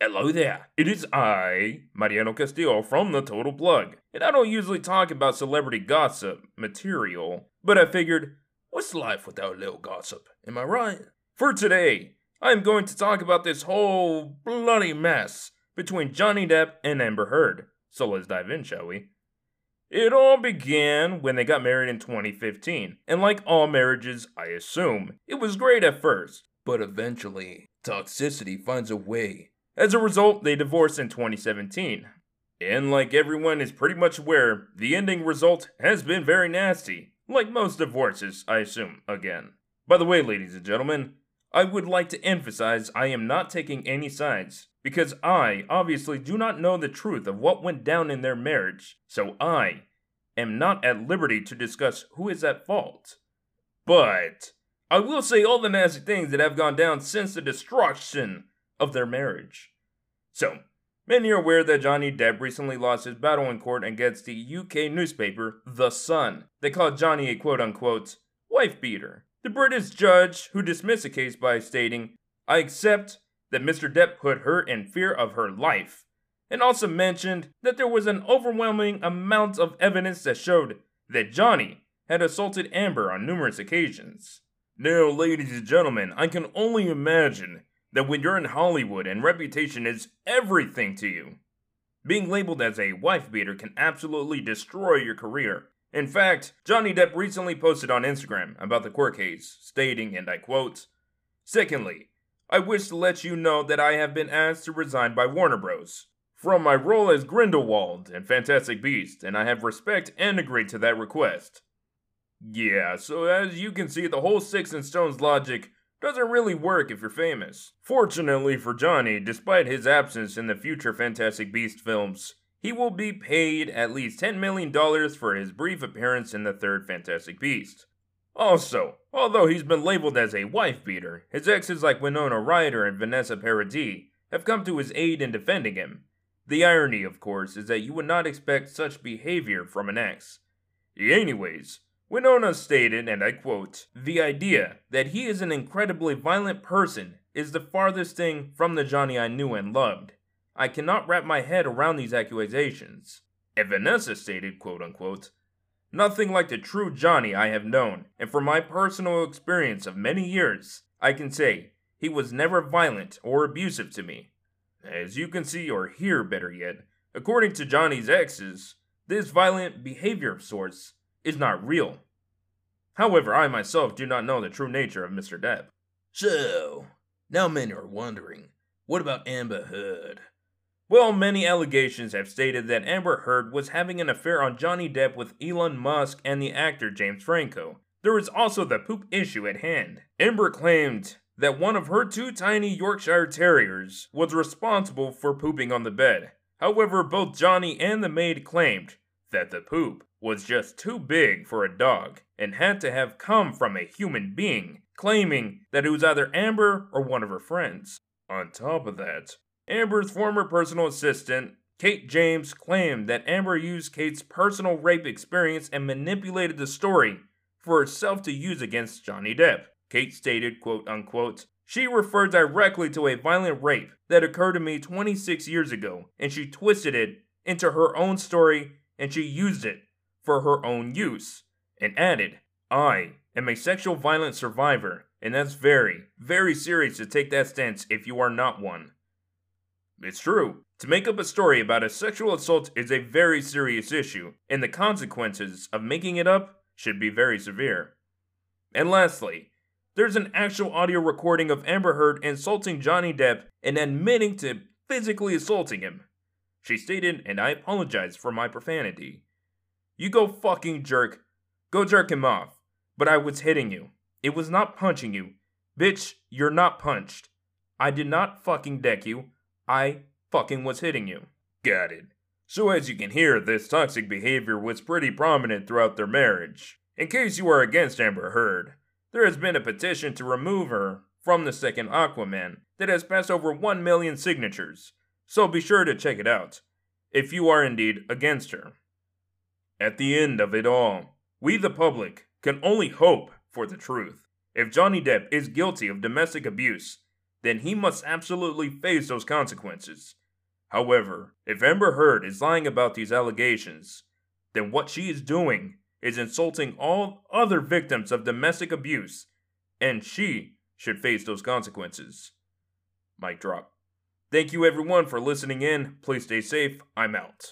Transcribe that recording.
Hello there. It is I, Mariano Castillo from The Total Plug. And I don't usually talk about celebrity gossip material, but I figured, what's life without a little gossip? Am I right? For today, I'm going to talk about this whole bloody mess between Johnny Depp and Amber Heard. So let's dive in, shall we? It all began when they got married in 2015, and like all marriages, I assume, it was great at first, but eventually, toxicity finds a way as a result, they divorced in 2017. And like everyone is pretty much aware, the ending result has been very nasty. Like most divorces, I assume, again. By the way, ladies and gentlemen, I would like to emphasize I am not taking any sides, because I obviously do not know the truth of what went down in their marriage, so I am not at liberty to discuss who is at fault. But I will say all the nasty things that have gone down since the destruction of their marriage. So, many are aware that Johnny Depp recently lost his battle in court against the UK newspaper The Sun. They called Johnny a quote unquote wife beater. The British judge who dismissed the case by stating, I accept that Mr. Depp put her in fear of her life, and also mentioned that there was an overwhelming amount of evidence that showed that Johnny had assaulted Amber on numerous occasions. Now, ladies and gentlemen, I can only imagine that when you're in Hollywood and reputation is everything to you, being labeled as a wife beater can absolutely destroy your career. In fact, Johnny Depp recently posted on Instagram about the court case, stating, and I quote, Secondly, I wish to let you know that I have been asked to resign by Warner Bros. from my role as Grindelwald in Fantastic Beasts, and I have respect and agreed to that request. Yeah, so as you can see, the whole Six and Stones logic doesn't really work if you're famous. Fortunately for Johnny, despite his absence in the future Fantastic Beast films, he will be paid at least $10 million for his brief appearance in the third Fantastic Beast. Also, although he's been labeled as a wife beater, his exes like Winona Ryder and Vanessa Paradis have come to his aid in defending him. The irony, of course, is that you would not expect such behavior from an ex. Anyways, Winona stated, and I quote, The idea that he is an incredibly violent person is the farthest thing from the Johnny I knew and loved. I cannot wrap my head around these accusations. And Vanessa stated, quote unquote, Nothing like the true Johnny I have known, and from my personal experience of many years, I can say he was never violent or abusive to me. As you can see or hear better yet, according to Johnny's exes, this violent behavior of sorts is not real. However, I myself do not know the true nature of Mr. Depp. So, now many are wondering, what about Amber Heard? Well, many allegations have stated that Amber Heard was having an affair on Johnny Depp with Elon Musk and the actor James Franco. There is also the poop issue at hand. Amber claimed that one of her two tiny Yorkshire Terriers was responsible for pooping on the bed. However, both Johnny and the maid claimed that the poop was just too big for a dog and had to have come from a human being, claiming that it was either Amber or one of her friends. On top of that, Amber's former personal assistant, Kate James, claimed that Amber used Kate's personal rape experience and manipulated the story for herself to use against Johnny Depp. Kate stated, quote unquote, she referred directly to a violent rape that occurred to me 26 years ago, and she twisted it into her own story and she used it for her own use, and added, I am a sexual violence survivor, and that's very, very serious to take that stance if you are not one. It's true. To make up a story about a sexual assault is a very serious issue, and the consequences of making it up should be very severe. And lastly, there's an actual audio recording of Amber Heard insulting Johnny Depp and admitting to physically assaulting him. She stated, and I apologize for my profanity. You go fucking jerk. Go jerk him off. But I was hitting you. It was not punching you. Bitch, you're not punched. I did not fucking deck you. I fucking was hitting you. Got it. So, as you can hear, this toxic behavior was pretty prominent throughout their marriage. In case you are against Amber Heard, there has been a petition to remove her from the second Aquaman that has passed over 1 million signatures, so be sure to check it out, if you are indeed against her. At the end of it all, we the public can only hope for the truth. If Johnny Depp is guilty of domestic abuse, then he must absolutely face those consequences. However, if Amber Heard is lying about these allegations, then what she is doing is insulting all other victims of domestic abuse, and she should face those consequences. Mic drop. Thank you everyone for listening in. Please stay safe. I'm out.